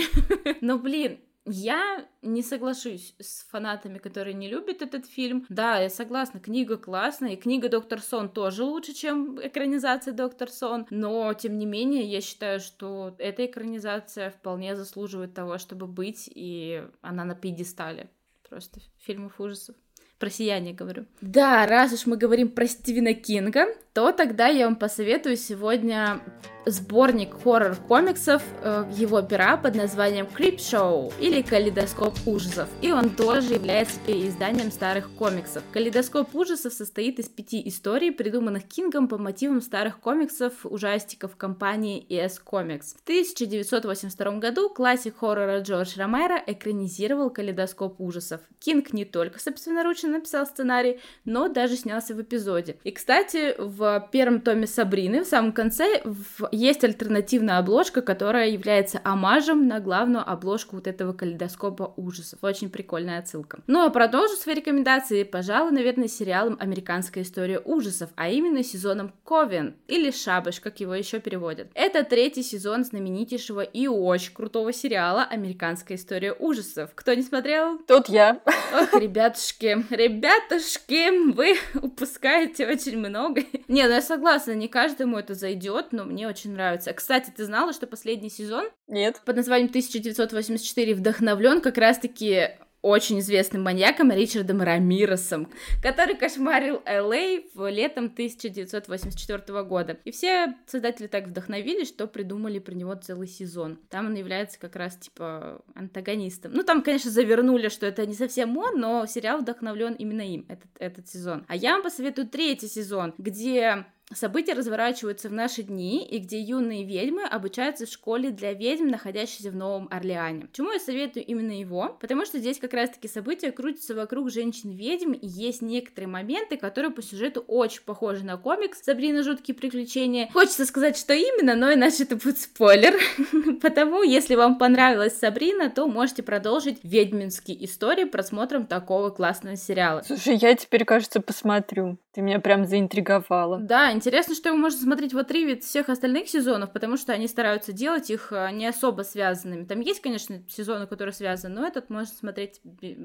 Но, блин, я не соглашусь с фанатами, которые не любят этот фильм. Да, я согласна, книга классная, и книга Доктор Сон тоже лучше, чем экранизация Доктор Сон, но, тем не менее, я считаю, что эта экранизация вполне заслуживает того, чтобы быть, и она на пьедестале просто фильмов ужасов. Про сияние говорю. Да, раз уж мы говорим про Стивена Кинга, то тогда я вам посоветую сегодня сборник хоррор-комиксов э, его пера под названием Creepshow или Калейдоскоп ужасов, и он тоже является переизданием старых комиксов. Калейдоскоп ужасов состоит из пяти историй, придуманных Кингом по мотивам старых комиксов ужастиков компании EC Comics. В 1982 году классик хоррора Джордж Ромеро экранизировал Калейдоскоп ужасов. Кинг не только собственноручно написал сценарий, но даже снялся в эпизоде. И, кстати, в в первом томе Сабрины, в самом конце, в... есть альтернативная обложка, которая является омажем на главную обложку вот этого калейдоскопа ужасов. Очень прикольная отсылка. Ну, а продолжу свои рекомендации, пожалуй, наверное, сериалом «Американская история ужасов», а именно сезоном «Ковен» или «Шабаш», как его еще переводят. Это третий сезон знаменитейшего и очень крутого сериала «Американская история ужасов». Кто не смотрел? Тут я. Ох, ребятушки, ребятушки, вы [laughs] упускаете очень много. Не, ну я согласна, не каждому это зайдет, но мне очень нравится. Кстати, ты знала, что последний сезон? Нет. Под названием 1984 вдохновлен как раз-таки очень известным маньяком Ричардом Рамиросом, который кошмарил Л.А. в летом 1984 года. И все создатели так вдохновились, что придумали про него целый сезон. Там он является как раз типа антагонистом. Ну, там, конечно, завернули, что это не совсем он, но сериал вдохновлен именно им, этот, этот сезон. А я вам посоветую третий сезон, где События разворачиваются в наши дни, и где юные ведьмы обучаются в школе для ведьм, находящейся в Новом Орлеане. Почему я советую именно его? Потому что здесь как раз-таки события крутятся вокруг женщин-ведьм, и есть некоторые моменты, которые по сюжету очень похожи на комикс «Сабрина. Жуткие приключения». Хочется сказать, что именно, но иначе это будет спойлер. [laughs] Потому, если вам понравилась Сабрина, то можете продолжить ведьминские истории просмотром такого классного сериала. Слушай, я теперь, кажется, посмотрю. Ты меня прям заинтриговала. Да, интересно, что его можно смотреть в отрыве от всех остальных сезонов, потому что они стараются делать их э, не особо связанными. Там есть, конечно, сезоны, которые связаны, но этот можно смотреть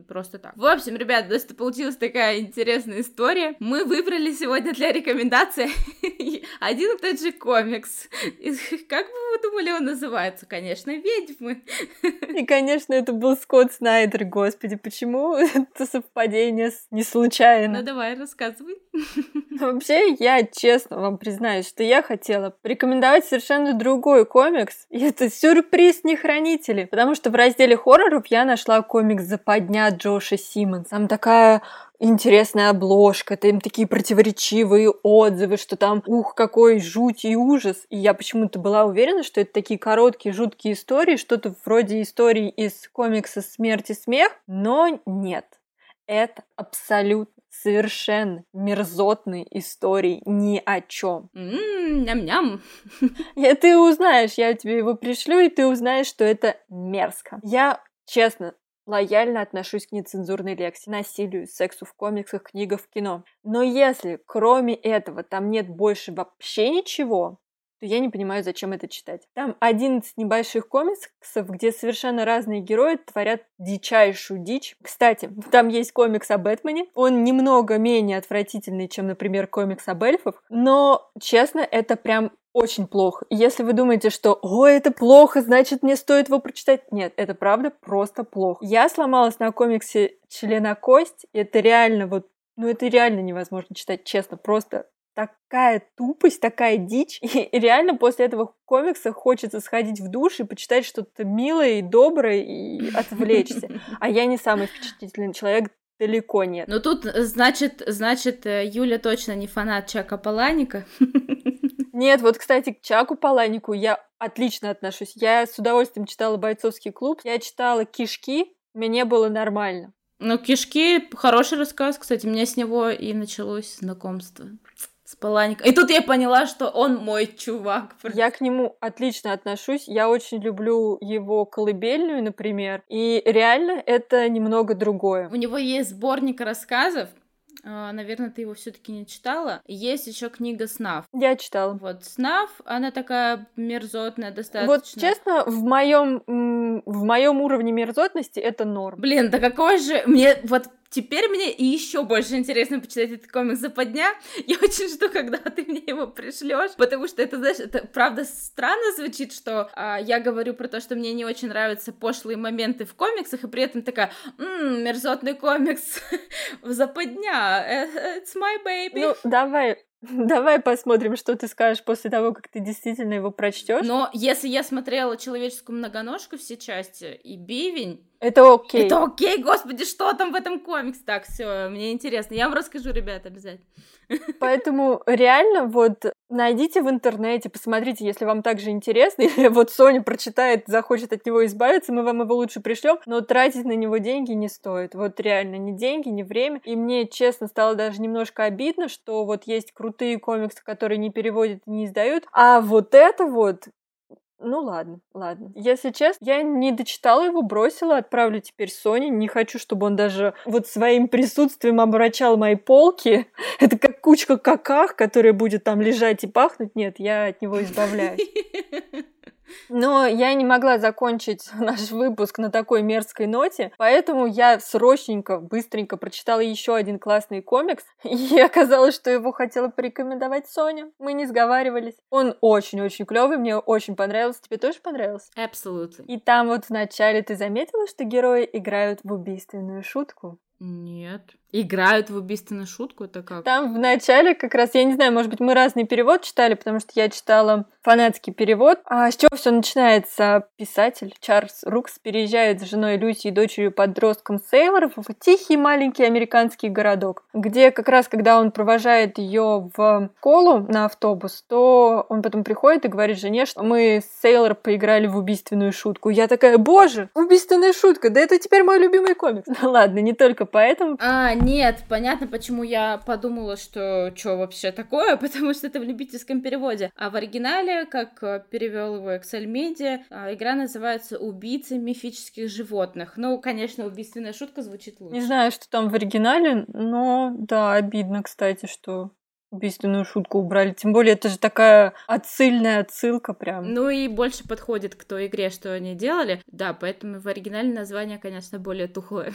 просто так. В общем, ребят, это получилась такая интересная история. Мы выбрали сегодня для рекомендации [laughs] один и тот же комикс. Как бы вы думали, он называется? Конечно, «Ведьмы». И, конечно, это был Скотт Снайдер, господи, почему это совпадение не случайно? Ну, давай, рассказывай. Вообще, я честно вам признаюсь, что я хотела порекомендовать совершенно другой комикс. И это сюрприз не хранители. Потому что в разделе хорроров я нашла комикс «Западня» Джоша Симмонс. Там такая интересная обложка, там такие противоречивые отзывы, что там, ух, какой жуть и ужас. И я почему-то была уверена, что это такие короткие, жуткие истории, что-то вроде истории из комикса «Смерть и смех», но нет. Это абсолютно совершенно мерзотной истории ни о чем. Ням-ням. [laughs] И ты узнаешь, я тебе его пришлю, и ты узнаешь, что это мерзко. Я, честно, лояльно отношусь к нецензурной лекции, насилию, сексу в комиксах, книгах, в кино. Но если кроме этого там нет больше вообще ничего, то я не понимаю, зачем это читать. Там 11 небольших комиксов, где совершенно разные герои творят дичайшую дичь. Кстати, там есть комикс о Бэтмене. Он немного менее отвратительный, чем, например, комикс об эльфах. Но, честно, это прям очень плохо. если вы думаете, что «О, это плохо, значит, мне стоит его прочитать», нет, это правда просто плохо. Я сломалась на комиксе «Члена кость», это реально вот ну, это реально невозможно читать, честно. Просто такая тупость, такая дичь. И реально после этого комикса хочется сходить в душ и почитать что-то милое и доброе и отвлечься. [laughs] А я не самый впечатлительный человек, далеко нет. Ну тут, значит, значит, э, Юля точно не фанат Чака Паланика. [laughs] Нет, вот, кстати, к Чаку Паланику я отлично отношусь. Я с удовольствием читала «Бойцовский клуб», я читала «Кишки», мне было нормально. Ну, «Кишки» — хороший рассказ, кстати, у меня с него и началось знакомство с Палаником. И тут я поняла, что он мой чувак. Я к нему отлично отношусь. Я очень люблю его колыбельную, например. И реально это немного другое. У него есть сборник рассказов, а, наверное, ты его все-таки не читала. Есть еще книга снав. Я читала. Вот снав, она такая мерзотная достаточно. Вот честно, в моем в моем уровне мерзотности это норм. Блин, да какой же мне вот Теперь мне еще больше интересно почитать этот комикс западня. [laughs] Я очень жду, когда ты мне его пришлешь, потому что это, знаешь, это правда странно звучит, что а, я говорю про то, что мне не очень нравятся пошлые моменты в комиксах, и при этом такая, ммм, мерзотный комикс [laughs] в западня, э, it's my baby. Ну, давай, Давай посмотрим, что ты скажешь после того, как ты действительно его прочтешь. Но если я смотрела человеческую многоножку все части и бивень, это окей. Это окей, господи, что там в этом комиксе? Так, все, мне интересно. Я вам расскажу, ребят, обязательно. Поэтому реально вот найдите в интернете, посмотрите, если вам также интересно, [laughs] или вот Соня прочитает, захочет от него избавиться, мы вам его лучше пришлем, но тратить на него деньги не стоит. Вот реально, ни деньги, ни время. И мне, честно, стало даже немножко обидно, что вот есть крутые крутые комиксы, которые не переводят и не издают. А вот это вот ну ладно, ладно. Если честно, я не дочитала его, бросила, отправлю теперь Соне. Не хочу, чтобы он даже вот своим присутствием обращал мои полки. [laughs] Это как кучка каках, которая будет там лежать и пахнуть. Нет, я от него избавляюсь. [laughs] Но я не могла закончить [laughs] наш выпуск на такой мерзкой ноте, поэтому я срочненько, быстренько прочитала еще один классный комикс, [laughs] и оказалось, что его хотела порекомендовать Соня. Мы не сговаривались. Он очень-очень клевый, мне очень понравился. Тебе тоже понравился? Абсолютно. И там вот вначале ты заметила, что герои играют в убийственную шутку? Нет. Играют в убийственную шутку, это как? Там в начале как раз, я не знаю, может быть, мы разный перевод читали, потому что я читала фанатский перевод. А с чего все начинается? Писатель Чарльз Рукс переезжает с женой Люси и дочерью подростком Сейлоров в тихий маленький американский городок, где как раз, когда он провожает ее в школу на автобус, то он потом приходит и говорит жене, что мы с Сейлор поиграли в убийственную шутку. Я такая, боже, убийственная шутка, да это теперь мой любимый комикс. [laughs] Ладно, не только поэтому. А, нет, понятно, почему я подумала, что что вообще такое, [laughs] потому что это в любительском переводе. А в оригинале, как э, перевел его Excel Media, а, игра называется «Убийцы мифических животных». Ну, конечно, убийственная шутка звучит лучше. Не знаю, что там в оригинале, но да, обидно, кстати, что убийственную шутку убрали. Тем более, это же такая отсыльная отсылка прям. Ну и больше подходит к той игре, что они делали. Да, поэтому в оригинале название, конечно, более тухлое.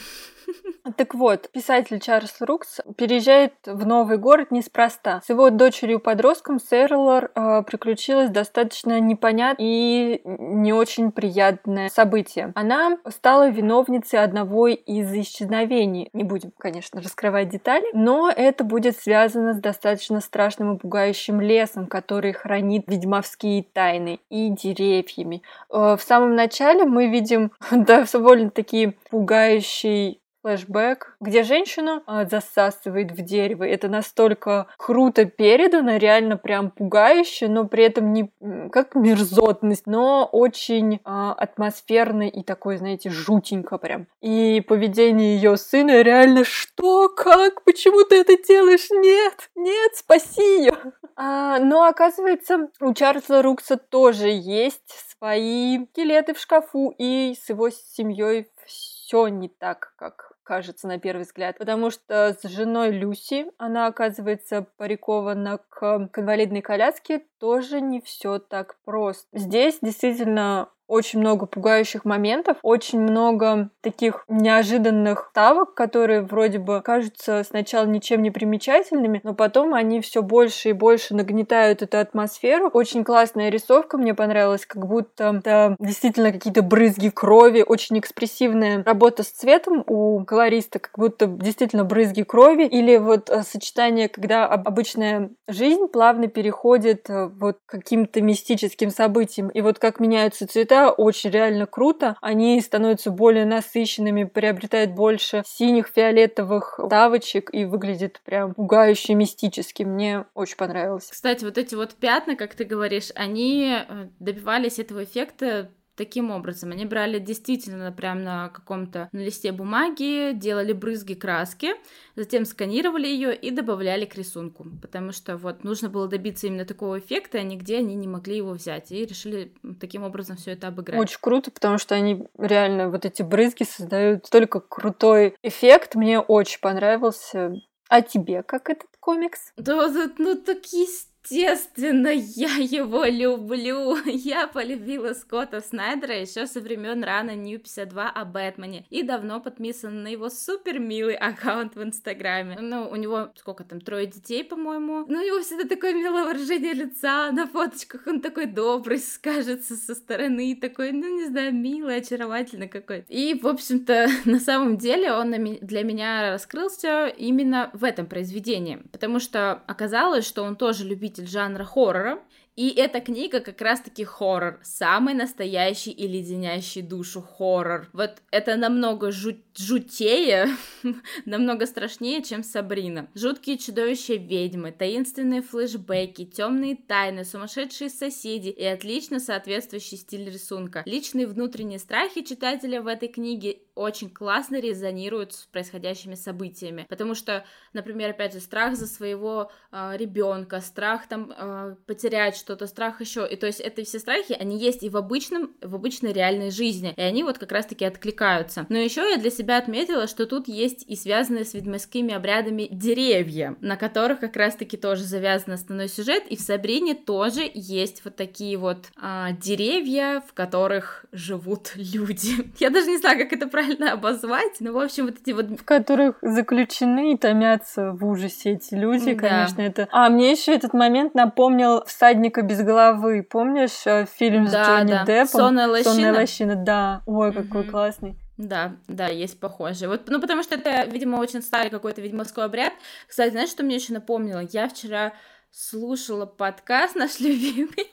[laughs] Так вот, писатель Чарльз Рукс переезжает в новый город неспроста. С его дочерью-подростком Сэрлор э, приключилось достаточно непонятное и не очень приятное событие. Она стала виновницей одного из исчезновений. Не будем, конечно, раскрывать детали, но это будет связано с достаточно достаточно страшным и пугающим лесом, который хранит ведьмовские тайны, и деревьями. Э, в самом начале мы видим [laughs] довольно такие пугающий флешбэк, где женщину а, засасывает в дерево. Это настолько круто передано, реально прям пугающе, но при этом не как мерзотность, но очень а, атмосферно и такой, знаете, жутенько прям. И поведение ее сына реально что, как, почему ты это делаешь? Нет, нет, спаси ее. А, но оказывается, у Чарльза Рукса тоже есть свои скелеты в шкафу, и с его семьей все не так, как кажется на первый взгляд, потому что с женой Люси она оказывается парикована к, к инвалидной коляске, тоже не все так просто. Здесь действительно очень много пугающих моментов, очень много таких неожиданных ставок, которые вроде бы кажутся сначала ничем не примечательными, но потом они все больше и больше нагнетают эту атмосферу. Очень классная рисовка, мне понравилась, как будто это действительно какие-то брызги крови, очень экспрессивная работа с цветом у колориста, как будто действительно брызги крови, или вот э, сочетание, когда обычная жизнь плавно переходит э, вот каким-то мистическим событием, и вот как меняются цвета, очень реально круто. Они становятся более насыщенными, приобретают больше синих, фиолетовых тавочек и выглядит прям пугающе мистически. Мне очень понравилось. Кстати, вот эти вот пятна, как ты говоришь, они э, добивались этого эффекта таким образом. Они брали действительно прям на каком-то на листе бумаги, делали брызги краски, затем сканировали ее и добавляли к рисунку, потому что вот нужно было добиться именно такого эффекта, а нигде они не могли его взять, и решили таким образом все это обыграть. Очень круто, потому что они реально вот эти брызги создают только крутой эффект. Мне очень понравился. А тебе как этот комикс? Да, ну так есть Естественно, я его люблю. [laughs] Я полюбила Скотта Снайдера еще со времен рана New 52 о Бэтмене и давно подписана на его супер милый [laughs] аккаунт в Инстаграме. Ну, у него сколько там, трое детей, по-моему. Ну, у него всегда такое милое выражение лица. На фоточках он такой добрый, [laughs] скажется со стороны, такой, ну, не знаю, милый, очаровательный какой-то. И, в общем-то, на самом деле он для меня раскрылся именно в этом произведении, потому что оказалось, что он тоже любит любитель жанра хоррора, И эта книга как раз-таки хоррор, самый настоящий и леденящий душу хоррор. Вот это намного жуть жутее, [laughs] намного страшнее, чем Сабрина. Жуткие чудовища ведьмы, таинственные флешбеки, темные тайны, сумасшедшие соседи и отлично соответствующий стиль рисунка. Личные внутренние страхи читателя в этой книге очень классно резонируют с происходящими событиями, потому что, например, опять же, страх за своего э, ребенка, страх там э, потерять что-то, страх еще, и то есть это все страхи, они есть и в обычном, в обычной реальной жизни, и они вот как раз-таки откликаются. Но еще я для себя отметила, что тут есть и связанные с ведьмовскими обрядами деревья, на которых как раз-таки тоже завязан основной сюжет, и в Сабрине тоже есть вот такие вот э, деревья, в которых живут [laughs] люди. Я даже не знаю, как это правильно правильно [laughs] обозвать. Ну, в общем, вот эти вот... В которых заключены и томятся в ужасе эти люди, да. конечно, это... А мне еще этот момент напомнил «Всадника без головы». Помнишь э, фильм да, с Джонни да. Деппом? «Сонная лощина». «Сонная лощина», да. Ой, какой угу. классный. Да, да, есть похожие. Вот, ну, потому что это, видимо, очень старый какой-то ведьмовской обряд. Кстати, знаешь, что мне еще напомнило? Я вчера слушала подкаст наш [laughs] любимый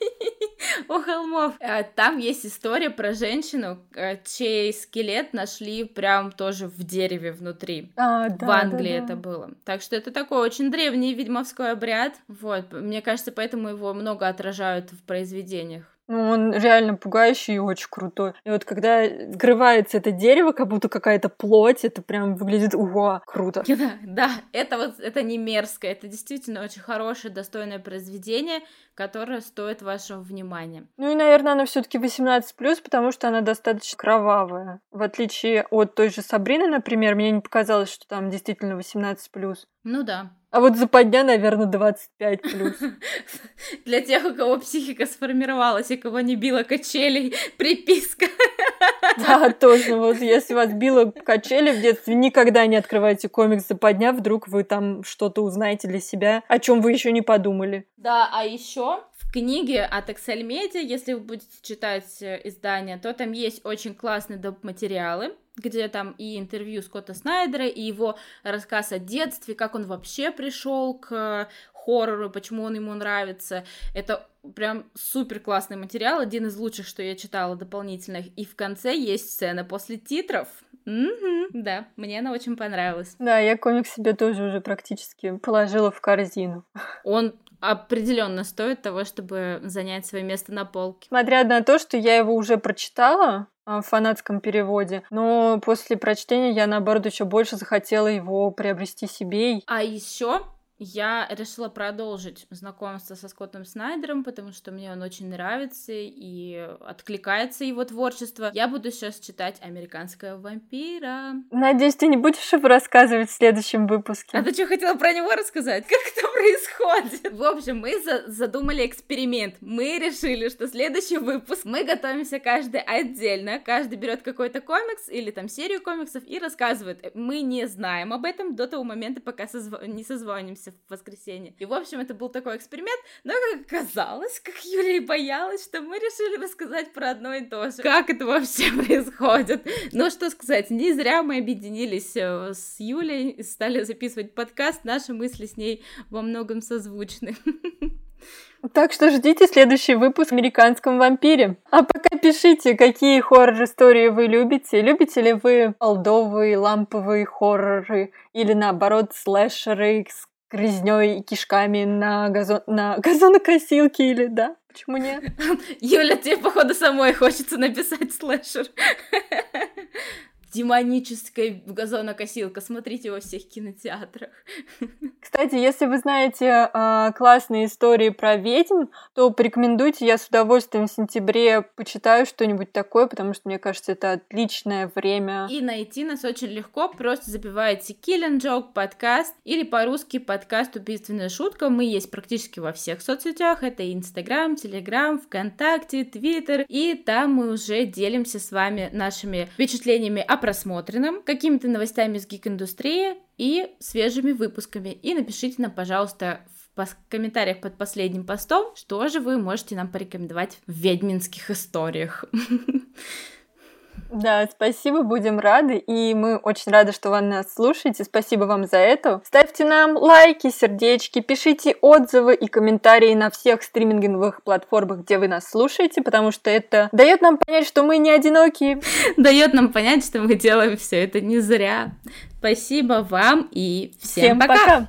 [laughs] у холмов. Э, там есть история про женщину, э, чей скелет нашли прям тоже в дереве внутри. А, да, в Англии да, да. это было. Так что это такой очень древний ведьмовской обряд. Вот, мне кажется, поэтому его много отражают в произведениях. Ну, он реально пугающий и очень крутой. И вот когда скрывается это дерево, как будто какая-то плоть, это прям выглядит, уа, круто. [laughs] Да, да, это вот, это не мерзко, это действительно очень хорошее, достойное произведение, которое стоит вашего внимания. Ну и, наверное, она все таки 18+, потому что она достаточно кровавая. В отличие от той же Сабрины, например, мне не показалось, что там действительно 18+. Ну да, а вот западня, наверное, 25 плюс. [laughs] Для тех, у кого психика сформировалась, и кого не била качелей, [laughs] приписка. [laughs] Да, точно. Вот если вас било качели в детстве, никогда не открывайте комикс западня, вдруг вы там что-то узнаете для себя, о чем вы еще не подумали. Да, а еще в книге от Excel Media, если вы будете читать э, издание, то там есть очень классные доп. материалы, где там и интервью Скотта Снайдера, и его рассказ о детстве, как он вообще пришел к хоррору, почему он ему нравится. Это прям супер классный материал, один из лучших, что я читала дополнительных. И в конце есть сцена после титров. Mm-hmm. Да, мне она очень понравилась. Да, я комик себе тоже уже практически положила в корзину. Он определенно стоит того, чтобы занять свое место на полке. Смотря на то, что я его уже прочитала, в фанатском переводе. Но после прочтения я, наоборот, еще больше захотела его приобрести себе. А еще я решила продолжить знакомство со Скоттом Снайдером, потому что мне он очень нравится и откликается его творчество. Я буду сейчас читать «Американского вампира». Надеюсь, ты не будешь его рассказывать в следующем выпуске. А ты что, хотела про него рассказать? Как это происходит? В общем, мы за задумали эксперимент. Мы решили, что следующий выпуск мы готовимся каждый отдельно. Каждый берет какой-то комикс или там серию комиксов и рассказывает. Мы не знаем об этом до того момента, пока созв... не созвонимся встретимся в воскресенье. И, в общем, это был такой эксперимент, но, как оказалось, как Юлия боялась, что мы решили рассказать про одно и то же. Как это вообще [laughs] происходит? Ну, что сказать, не зря мы объединились э, с Юлей стали записывать подкаст, наши мысли с ней во многом созвучны. [laughs] Так что ждите следующий выпуск «Американском вампире». А пока пишите, какие хоррор-истории вы любите. Любите ли вы олдовые, ламповые хорроры или, наоборот, слэшеры с грязней и кишками на, газон... на газонокосилке или да? Почему нет? [laughs] Юля, тебе, походу, самой хочется написать слэшер [laughs] демоническая газонокосилка. Смотрите во всех кинотеатрах. [laughs] Кстати, если вы знаете э, классные истории про ведьм, то порекомендуйте, я с удовольствием в сентябре почитаю что-нибудь такое, потому что мне кажется, это отличное время. И найти нас очень легко, просто забиваете Kill and Joke подкаст или по-русски подкаст «Убийственная шутка». Мы есть практически во всех соцсетях, это Инстаграм, Телеграм, ВКонтакте, Твиттер, и там мы уже делимся с вами нашими впечатлениями о просмотренном, какими-то новостями из гик-индустрии и свежими выпусками. И напишите нам, пожалуйста, в комментариях под последним постом, что же вы можете нам порекомендовать в ведьминских историях. [laughs] Да, спасибо, будем рады, и мы очень рады, что вы нас слушаете. Спасибо вам за это. Ставьте нам лайки, сердечки, пишите отзывы и комментарии на всех стриминговых платформах, где вы нас слушаете, потому что это дает нам понять, что мы не одинокие. [laughs] Дает нам понять, что мы делаем все это не зря. Спасибо вам и всем, всем пока. пока.